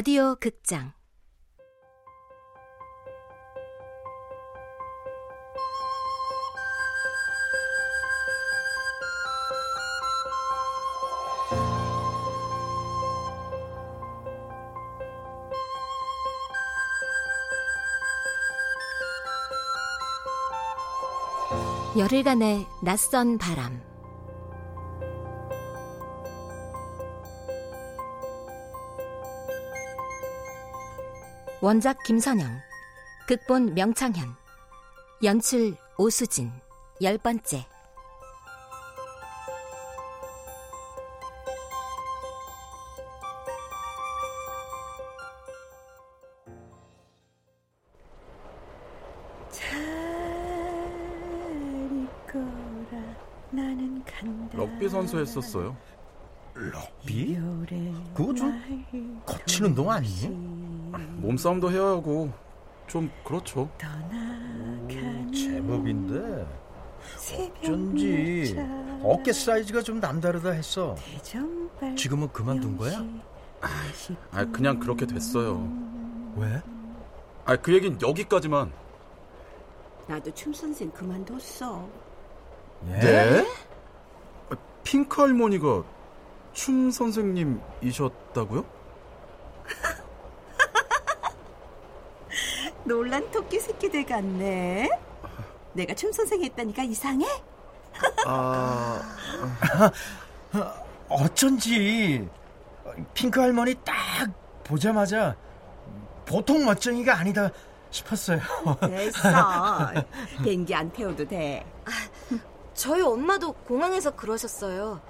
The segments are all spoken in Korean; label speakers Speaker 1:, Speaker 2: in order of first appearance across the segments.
Speaker 1: 라디오 극장. 열흘간의 낯선 바람 원작 김선영 극본 명창현 연출 오수진 열 번째
Speaker 2: 럭비 선수 했었어요.
Speaker 3: 럭비? 그거 좀 거친 운동 아니니?
Speaker 2: 몸싸움도 해야 하고 좀 그렇죠.
Speaker 3: 오, 제법인데 어쩐지 어깨 사이즈가 좀 남다르다 했어. 지금은 그만둔 거야?
Speaker 2: 아, 그냥 그렇게 됐어요.
Speaker 3: 왜?
Speaker 2: 아, 그 얘긴 여기까지만.
Speaker 4: 나도 춤 선생 그만뒀어.
Speaker 3: 예?
Speaker 2: 네? 아, 핑크 할머니가 춤 선생님이셨다고요?
Speaker 4: 놀란 토끼 새끼들 같네. 내가 춤 선생 했다니까 이상해?
Speaker 2: 아,
Speaker 3: 어쩐지 핑크 할머니 딱 보자마자 보통 멋쟁이가 아니다 싶었어요.
Speaker 4: 됐어. 비행기 안 태워도 돼.
Speaker 1: 저희 엄마도 공항에서 그러셨어요.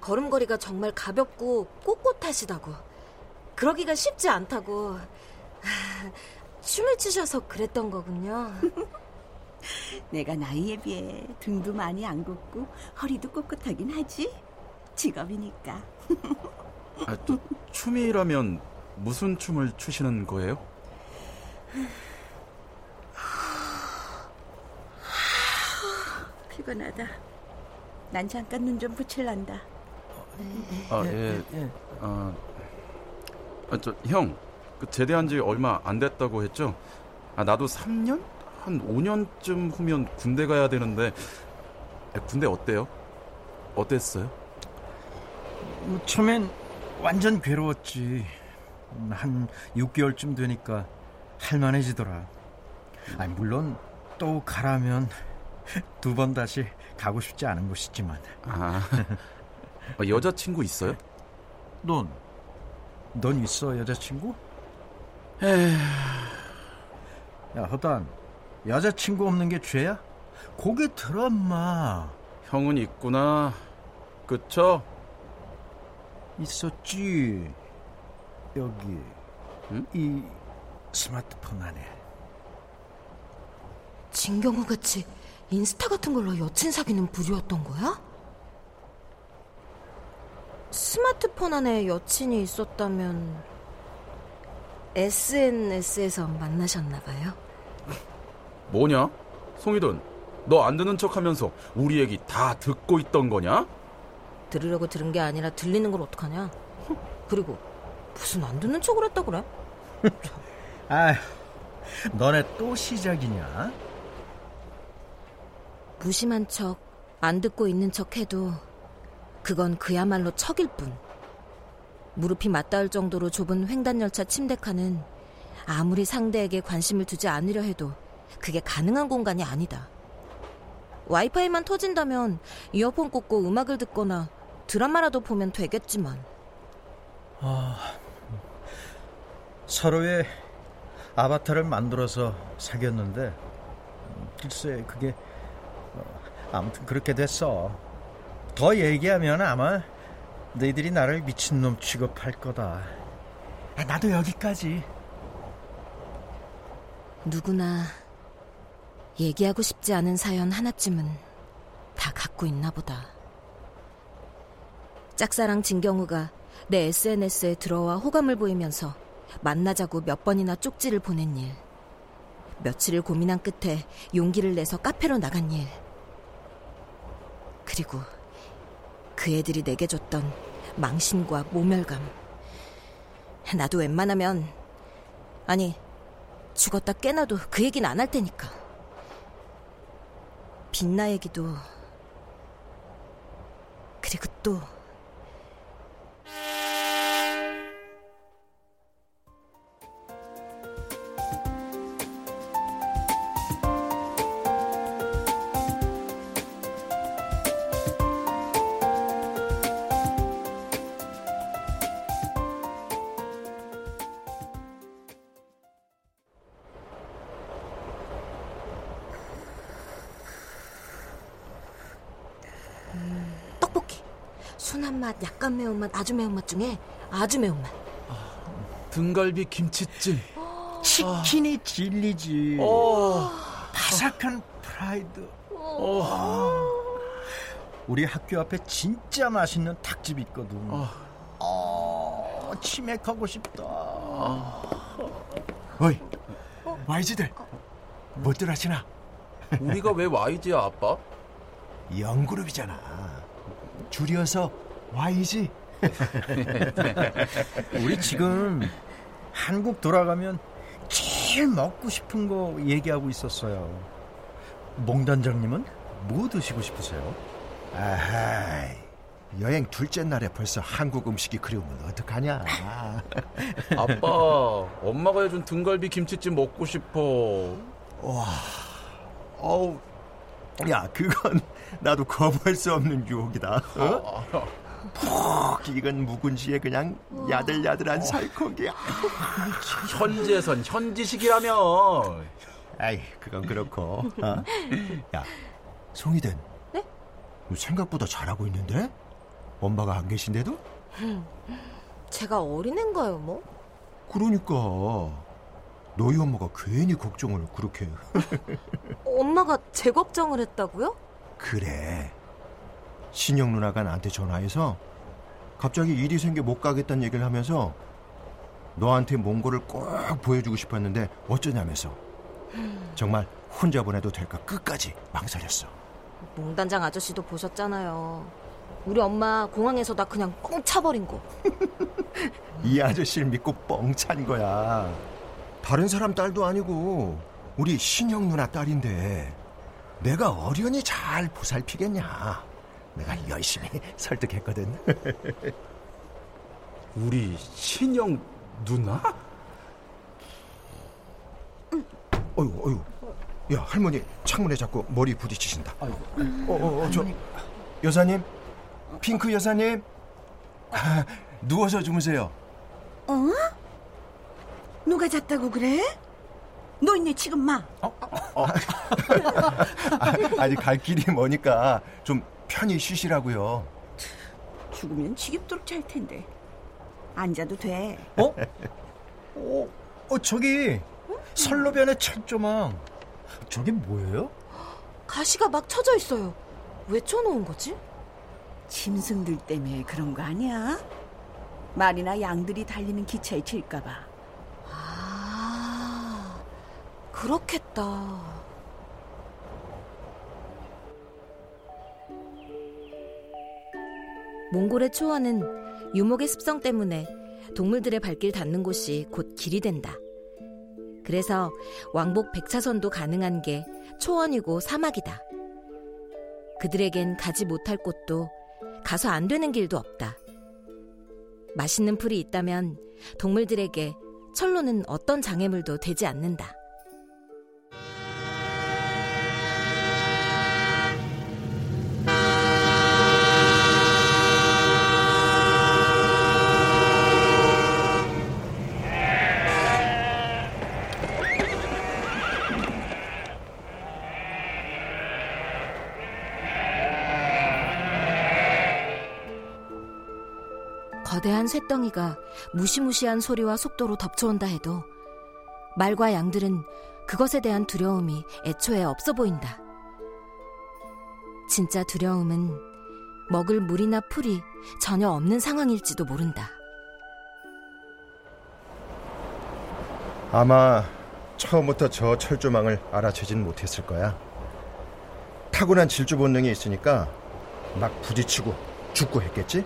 Speaker 1: 걸음걸이가 정말 가볍고 꼿꼿하시다고. 그러기가 쉽지 않다고. 아, 춤을 추셔서 그랬던 거군요.
Speaker 4: 내가 나이에 비해 등도 많이 안 굽고 허리도 꼿꼿하긴 하지. 직업이니까.
Speaker 2: 아, 또 춤이라면 무슨 춤을 추시는 거예요?
Speaker 4: 피곤하다. 난 잠깐 눈 좀 붙일란다.
Speaker 2: 아, 예. 아, 아, 저, 형, 그 제대한 지 얼마 안 됐다고 했죠? 아, 나도 3년? 한 5년쯤 후면 군대 가야 되는데, 아, 군대 어때요? 어땠어요?
Speaker 3: 뭐, 처음엔 완전 괴로웠지. 한 6개월쯤 되니까 할만해지더라. 아니, 물론 또 가라면 두 번 다시 가고 싶지 않은 곳이지만.
Speaker 2: 아, 아, 여자친구 있어요?
Speaker 3: 넌, 넌 있어, 여자친구?
Speaker 2: 에휴,
Speaker 3: 야, 허단, 여자친구 없는 게 죄야? 고개 들어, 마
Speaker 2: 형은 있구나. 그쵸?
Speaker 3: 있었지. 여기,
Speaker 2: 응?
Speaker 3: 이 스마트폰 안에.
Speaker 1: 진경호 같이 인스타 같은 걸로 여친 사귀는 부류였던 거야? 스마트폰 안에 여친이 있었다면 SNS에서 만나셨나 봐요.
Speaker 2: 뭐냐? 송이돈, 너 안 듣는 척 하면서 우리 얘기 다 듣고 있던 거냐?
Speaker 1: 들으려고 들은 게 아니라 들리는 걸 어떡하냐? 그리고 무슨 안 듣는 척을 했다 그래?
Speaker 3: 아휴, 너네 또 시작이냐?
Speaker 1: 무심한 척, 안 듣고 있는 척 해도 그건 그야말로 척일 뿐. 무릎이 맞닿을 정도로 좁은 횡단열차 침대칸은 아무리 상대에게 관심을 두지 않으려 해도 그게 가능한 공간이 아니다. 와이파이만 터진다면 이어폰 꽂고 음악을 듣거나 드라마라도 보면 되겠지만
Speaker 3: 서로의 아바타를 만들어서 사귀었는데 글쎄 그게 어, 아무튼 그렇게 됐어. 더 얘기하면 아마 너희들이 나를 미친놈 취급할 거다. 아, 나도 여기까지.
Speaker 1: 누구나 얘기하고 싶지 않은 사연 하나쯤은 다 갖고 있나 보다. 짝사랑 진경우가 내 SNS에 들어와 호감을 보이면서 만나자고 몇 번이나 쪽지를 보낸 일. 며칠을 고민한 끝에 용기를 내서 카페로 나간 일. 그리고 그 애들이 내게 줬던 망신과 모멸감. 나도 웬만하면 아니 죽었다 깨나도 그 얘기는 안 할 테니까. 빛나 얘기도 그리고 또 약간 매운맛, 아주 매운맛 중에 아주 매운맛.
Speaker 2: 아, 등갈비 김치찜.
Speaker 3: 치킨이 아. 진리지. 어. 바삭한 프라이드. 어. 아. 우리 학교 앞에 진짜 맛있는 닭집 있거든. 어. 어, 치맥하고 싶다. 어이, 와이즈들, 뭐들 하시나?
Speaker 2: 우리가 왜 와이즈야, 아빠?
Speaker 3: 영그룹이잖아. 줄여서 YG. 우리 지금 한국 돌아가면 제일 먹고 싶은 거 얘기하고 있었어요. 몽단장님은 뭐 드시고 싶으세요?
Speaker 5: 아하, 여행 둘째 날에 벌써 한국 음식이 그리우면 어떡하냐.
Speaker 2: 아빠, 엄마가 해준 등갈비 김치찜 먹고 싶어.
Speaker 5: 와, 어우, 야, 그건 나도 거부할 수 없는 유혹이다. 어? 푹 익은 묵은지에 그냥 야들야들한 살코기.
Speaker 2: 현지에선 현지식이라며.
Speaker 5: 아이, 그건 그렇고. 어? 야, 송이든. 네? 생각보다 잘하고 있는데? 엄마가 안 계신데도?
Speaker 1: 제가 어린애인가요, 뭐?
Speaker 5: 그러니까. 너희 엄마가 괜히 걱정을 그렇게.
Speaker 1: 엄마가 제 걱정을 했다고요?
Speaker 5: 그래. 신영 누나가 나한테 전화해서 갑자기 일이 생겨 못 가겠다는 얘기를 하면서 너한테 몽골을 꼭 보여주고 싶었는데 어쩌냐면서 정말 혼자 보내도 될까 끝까지 망설였어.
Speaker 1: 몽단장 아저씨도 보셨잖아요. 우리 엄마 공항에서 나 그냥 뻥 차버린 거.
Speaker 5: 이 아저씨를 믿고 뻥 찬 거야. 다른 사람 딸도 아니고 우리 신영 누나 딸인데 내가 어련히 잘 보살피겠냐. 내가 열심히 설득했거든.
Speaker 2: 우리 신영 누나?
Speaker 5: 어휴, 어휴. 야, 할머니 창문에 자꾸 머리 부딪히신다. 어, 어, 어, 저 여사님, 핑크 여사님, 아, 누워서 주무세요.
Speaker 4: 어? 누가 잤다고 그래? 너 있네 지금 마. 어? 어.
Speaker 5: 아, 니갈 길이 머니까 좀 편히 쉬시라고요.
Speaker 4: 죽으면 지겹도록 잘 텐데. 앉아도 돼.
Speaker 3: 어? 어, 어 저기 선로변에 철조망. 저게 뭐예요?
Speaker 1: 가시가 막 쳐져 있어요. 왜 쳐놓은 거지?
Speaker 4: 짐승들 때문에 그런 거 아니야? 말이나 양들이 달리는 기차에 칠까봐.
Speaker 1: 아, 그렇겠다. 몽골의 초원은 유목의 습성 때문에 동물들의 발길 닿는 곳이 곧 길이 된다. 그래서 왕복 100차선도 가능한 게 초원이고 사막이다. 그들에겐 가지 못할 곳도 가서 안 되는 길도 없다. 맛있는 풀이 있다면 동물들에게 철로는 어떤 장애물도 되지 않는다. 거대한 쇳덩이가 무시무시한 소리와 속도로 덮쳐온다 해도 말과 양들은 그것에 대한 두려움이 애초에 없어 보인다. 진짜 두려움은 먹을 물이나 풀이 전혀 없는 상황일지도 모른다.
Speaker 5: 아마 처음부터 저 철조망을 알아채진 못했을 거야. 타고난 질주 본능이 있으니까 막 부딪히고 죽고 했겠지?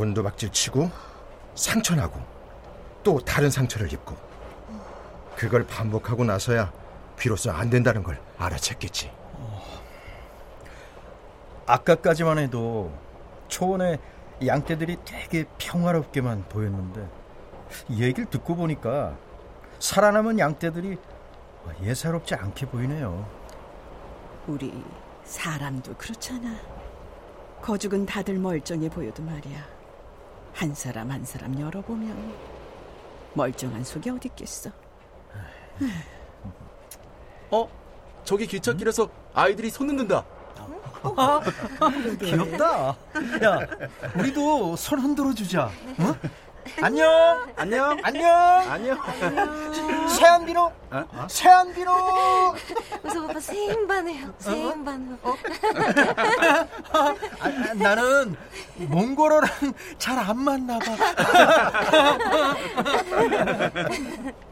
Speaker 5: 곤두박질 치고 상처나고 또 다른 상처를 입고 그걸 반복하고 나서야 비로소 안 된다는 걸 알아챘겠지.
Speaker 3: 아까까지만 해도 초원에 양떼들이 되게 평화롭게만 보였는데 얘기를 듣고 보니까 살아남은 양떼들이 예사롭지 않게 보이네요.
Speaker 4: 우리 사람도 그렇잖아. 거죽은 다들 멀쩡해 보여도 말이야. 한 사람 한 사람 열어보면 멀쩡한 속이 어디 있겠어.
Speaker 2: 어? 저기 기찻길에서 아이들이 손 흔든다.
Speaker 3: 아, 귀엽다. 야, 우리도 손 흔들어 주자. 어? 안녕.
Speaker 2: 안녕.
Speaker 3: 안녕.
Speaker 2: 안녕.
Speaker 3: 세안비로. 어? 세안비로.
Speaker 1: 그래서 오빠 새인반해요. 새인반. 어?
Speaker 3: 아, 아, 나는 몽골어랑 잘 안 맞나 봐.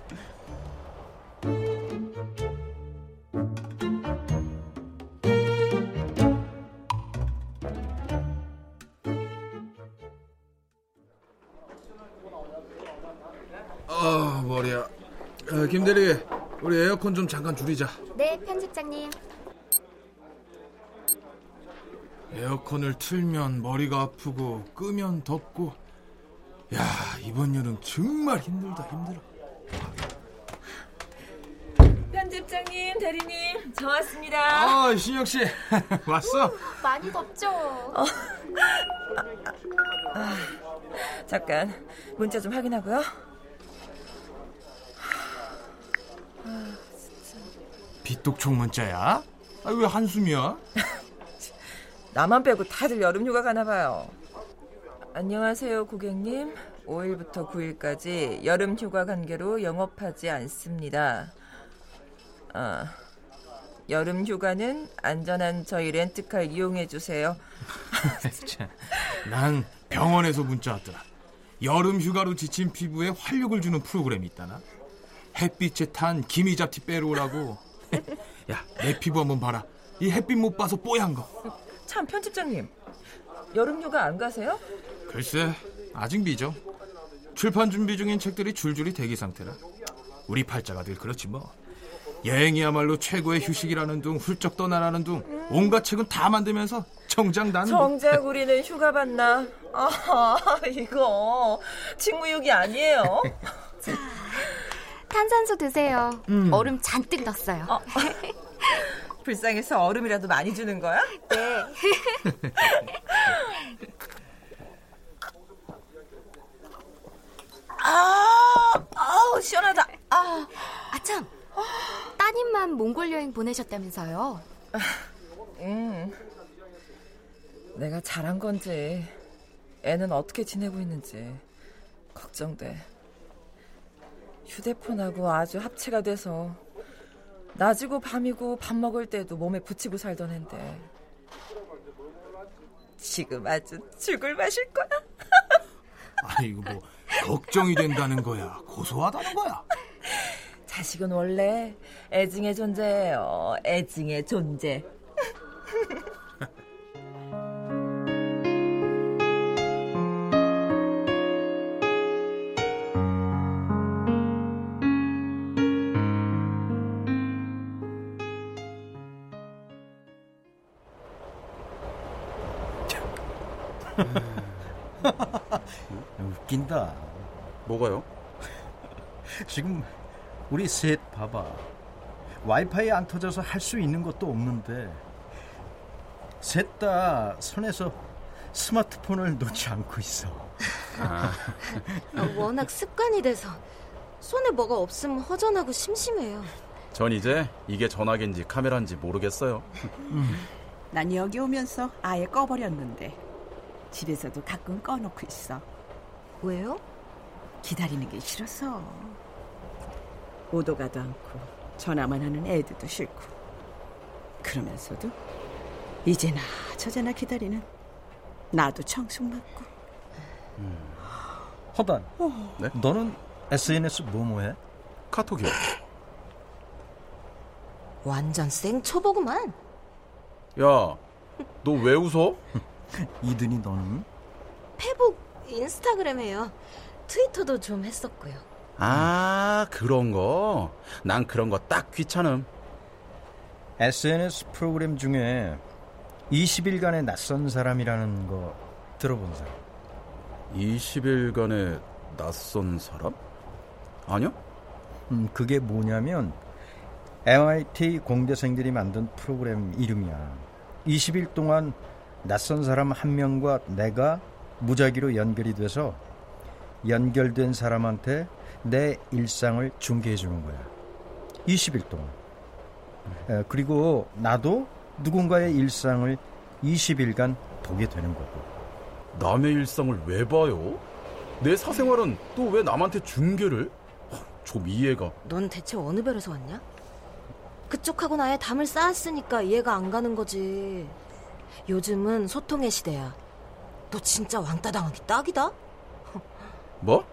Speaker 6: 김대리, 우리 에어컨 좀 잠깐 줄이자.
Speaker 7: 네, 편집장님.
Speaker 6: 에어컨을 틀면 머리가 아프고 끄면 덥고. 야 이번 여름 정말 힘들다 힘들어.
Speaker 8: 편집장님, 대리님, 저 왔습니다.
Speaker 6: 아 신혁 씨 왔어?
Speaker 7: 많이 덥죠?
Speaker 8: 어. 아, 잠깐 문자 좀 확인하고요.
Speaker 6: 빗독촉 문자야? 아, 왜 한숨이야?
Speaker 8: 나만 빼고 다들 여름휴가 가나 봐요. 안녕하세요, 고객님. 5일부터 9일까지 여름휴가 관계로 영업하지 않습니다. 아, 여름 휴가는 안전한 저희 렌트카 이용해 주세요.
Speaker 6: 난 병원에서 문자 왔더라. 여름 휴가로 지친 피부에 활력을 주는 프로그램이 있다나. 햇빛에 탄 기미잡티 빼러오라고. 야, 내 피부 한번 봐라. 이 햇빛 못 봐서 뽀얀 거.
Speaker 8: 참, 편집장님. 여름휴가 안 가세요?
Speaker 6: 글쎄, 아직 미죠. 출판 준비 중인 책들이 줄줄이 대기 상태라. 우리 팔자가 늘 그렇지 뭐. 여행이야말로 최고의 휴식이라는 둥 훌쩍 떠나라는 둥 온갖 책은 다 만들면서 정작 나는
Speaker 8: 정작 우리는 휴가 받나 아 이거 직무유기 아니에요
Speaker 7: 자 탄산수 드세요 음. 얼음 잔뜩 넣었어요 어.
Speaker 8: 불쌍해서 얼음이라도 많이 주는 거야?
Speaker 7: 네
Speaker 8: 아, 아우 시원하다. 아,
Speaker 7: 아참, 따님만 몽골 여행 보내셨다면서요?
Speaker 8: 음, 내가 잘한 건지, 애는 어떻게 지내고 있는지 걱정돼. 휴대폰하고 아주 합체가 돼서 낮이고 밤이고 밥 먹을 때도 몸에 붙이고 살던 앤데 지금 아주 죽을 마실 거야.
Speaker 6: 아이고 뭐 걱정이 된다는 거야. 고소하다는 거야.
Speaker 8: 자식은 원래 애증의 존재예요. 애증의 존재.
Speaker 3: 웃긴다.
Speaker 2: 뭐가요?
Speaker 3: 지금 우리 셋 봐봐. 와이파이 안 터져서 할 수 있는 것도 없는데 셋 다 손에서 스마트폰을 놓지 않고 있어. 아.
Speaker 1: 워낙 습관이 돼서 손에 뭐가 없으면 허전하고 심심해요.
Speaker 2: 전 이제 이게 전화기인지 카메라인지 모르겠어요.
Speaker 4: 음. 난 여기 오면서 아예 꺼버렸는데 집에서도 가끔 꺼놓고 있어.
Speaker 1: 왜요?
Speaker 4: 기다리는 게 싫어서. 오도 가도 않고 전화만 하는 애들도 싫고. 그러면서도 이제나 저제나 기다리는 나도 청승맞고.
Speaker 3: 음. 허단, 어. 네? 너는 SNS 뭐뭐해?
Speaker 2: 카톡이요.
Speaker 1: 완전 생초보구만.
Speaker 2: 야, 너 왜 웃어?
Speaker 3: 이든이 너는?
Speaker 1: 페북, 인스타그램 해요. 트위터도 좀 했었고요.
Speaker 2: 아, 그런 거. 난 그런 거 딱 귀찮음.
Speaker 3: SNS 프로그램 중에 20일간의 낯선 사람이라는 거 들어본 사람?
Speaker 2: 20일간의 낯선 사람? 아니요?
Speaker 3: 음, 그게 뭐냐면 MIT 공대생들이 만든 프로그램 이름이야. 20일 동안 낯선 사람 한 명과 내가 무작위로 연결이 돼서 연결된 사람한테 내 일상을 중계해 주는 거야. 20일 동안. 에, 그리고 나도 누군가의 일상을 20일간 보게 되는 거고.
Speaker 2: 남의 일상을 왜 봐요? 내 사생활은 또 왜 남한테 중계를? 좀 이해가.
Speaker 1: 넌 대체 어느 별에서 왔냐? 그쪽하고 나의 담을 쌓았으니까 이해가 안 가는 거지. 요즘은 소통의 시대야. 너 진짜 왕따 당하기 딱이다?
Speaker 2: 뭐?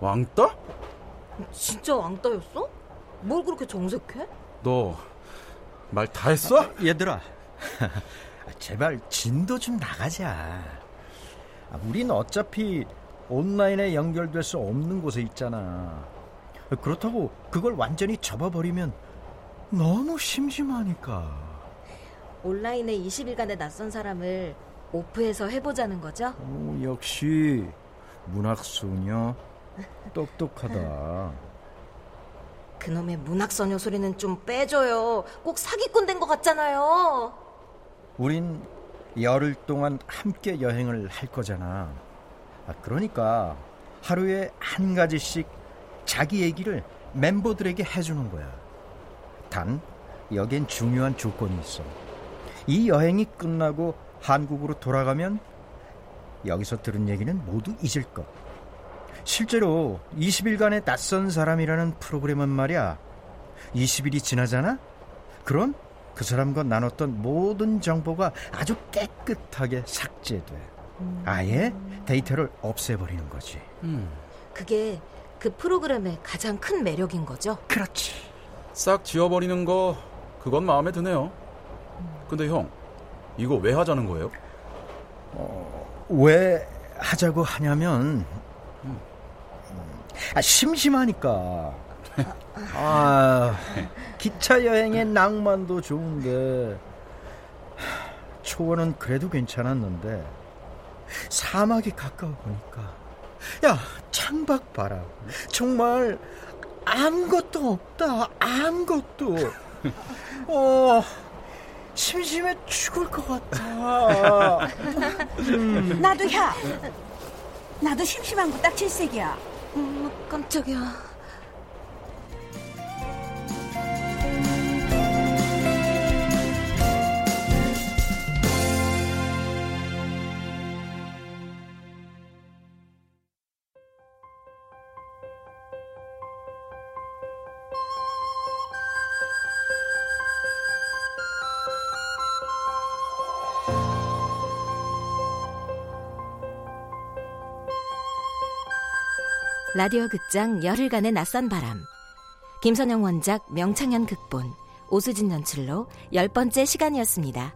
Speaker 2: 왕따?
Speaker 1: 진짜 왕따였어? 뭘 그렇게 정색해?
Speaker 2: 너 말 다 했어?
Speaker 3: 얘들아, 제발 진도 좀 나가자. 아, 우린 어차피 온라인에 연결될 수 없는 곳에 있잖아. 그렇다고 그걸 완전히 접어버리면 너무 심심하니까.
Speaker 1: 온라인에 20일간의 낯선 사람을 오프해서 해보자는 거죠?
Speaker 3: 오, 역시 문학소녀 똑똑하다.
Speaker 1: 그놈의 문학소녀 소리는 좀 빼줘요. 꼭 사기꾼 된 것 같잖아요.
Speaker 3: 우린 열흘 동안 함께 여행을 할 거잖아. 아, 그러니까 하루에 한 가지씩 자기 얘기를 멤버들에게 해주는 거야. 단, 여긴 중요한 조건이 있어. 이 여행이 끝나고 한국으로 돌아가면 여기서 들은 얘기는 모두 잊을 것. 실제로 20일간의 낯선 사람이라는 프로그램은 말이야. 20일이 지나잖아? 그럼 그 사람과 나눴던 모든 정보가 아주 깨끗하게 삭제돼. 아예 데이터를 없애버리는 거지.
Speaker 2: 음.
Speaker 1: 그게 그 프로그램의 가장 큰 매력인 거죠?
Speaker 3: 그렇지.
Speaker 2: 싹 지워버리는 거 그건 마음에 드네요. 근데 형 이거 왜 하자는 거예요?
Speaker 3: 어, 왜 하자고 하냐면 음, 아, 심심하니까. 아, 기차 여행의 낭만도 좋은데 초원은 그래도 괜찮았는데 사막이 가까워 보니까 야 창밖 봐라 정말 아무것도 없다 아무것도 어 심심해 죽을 것 같아
Speaker 4: 음. 나도 야 나도 심심한 거 딱 질색이야
Speaker 1: 음, 깜짝이야. 라디오 극장 열흘간의 낯선 바람. 김선영 원작 명창현 극본. 오수진 연출로 열 번째 시간이었습니다.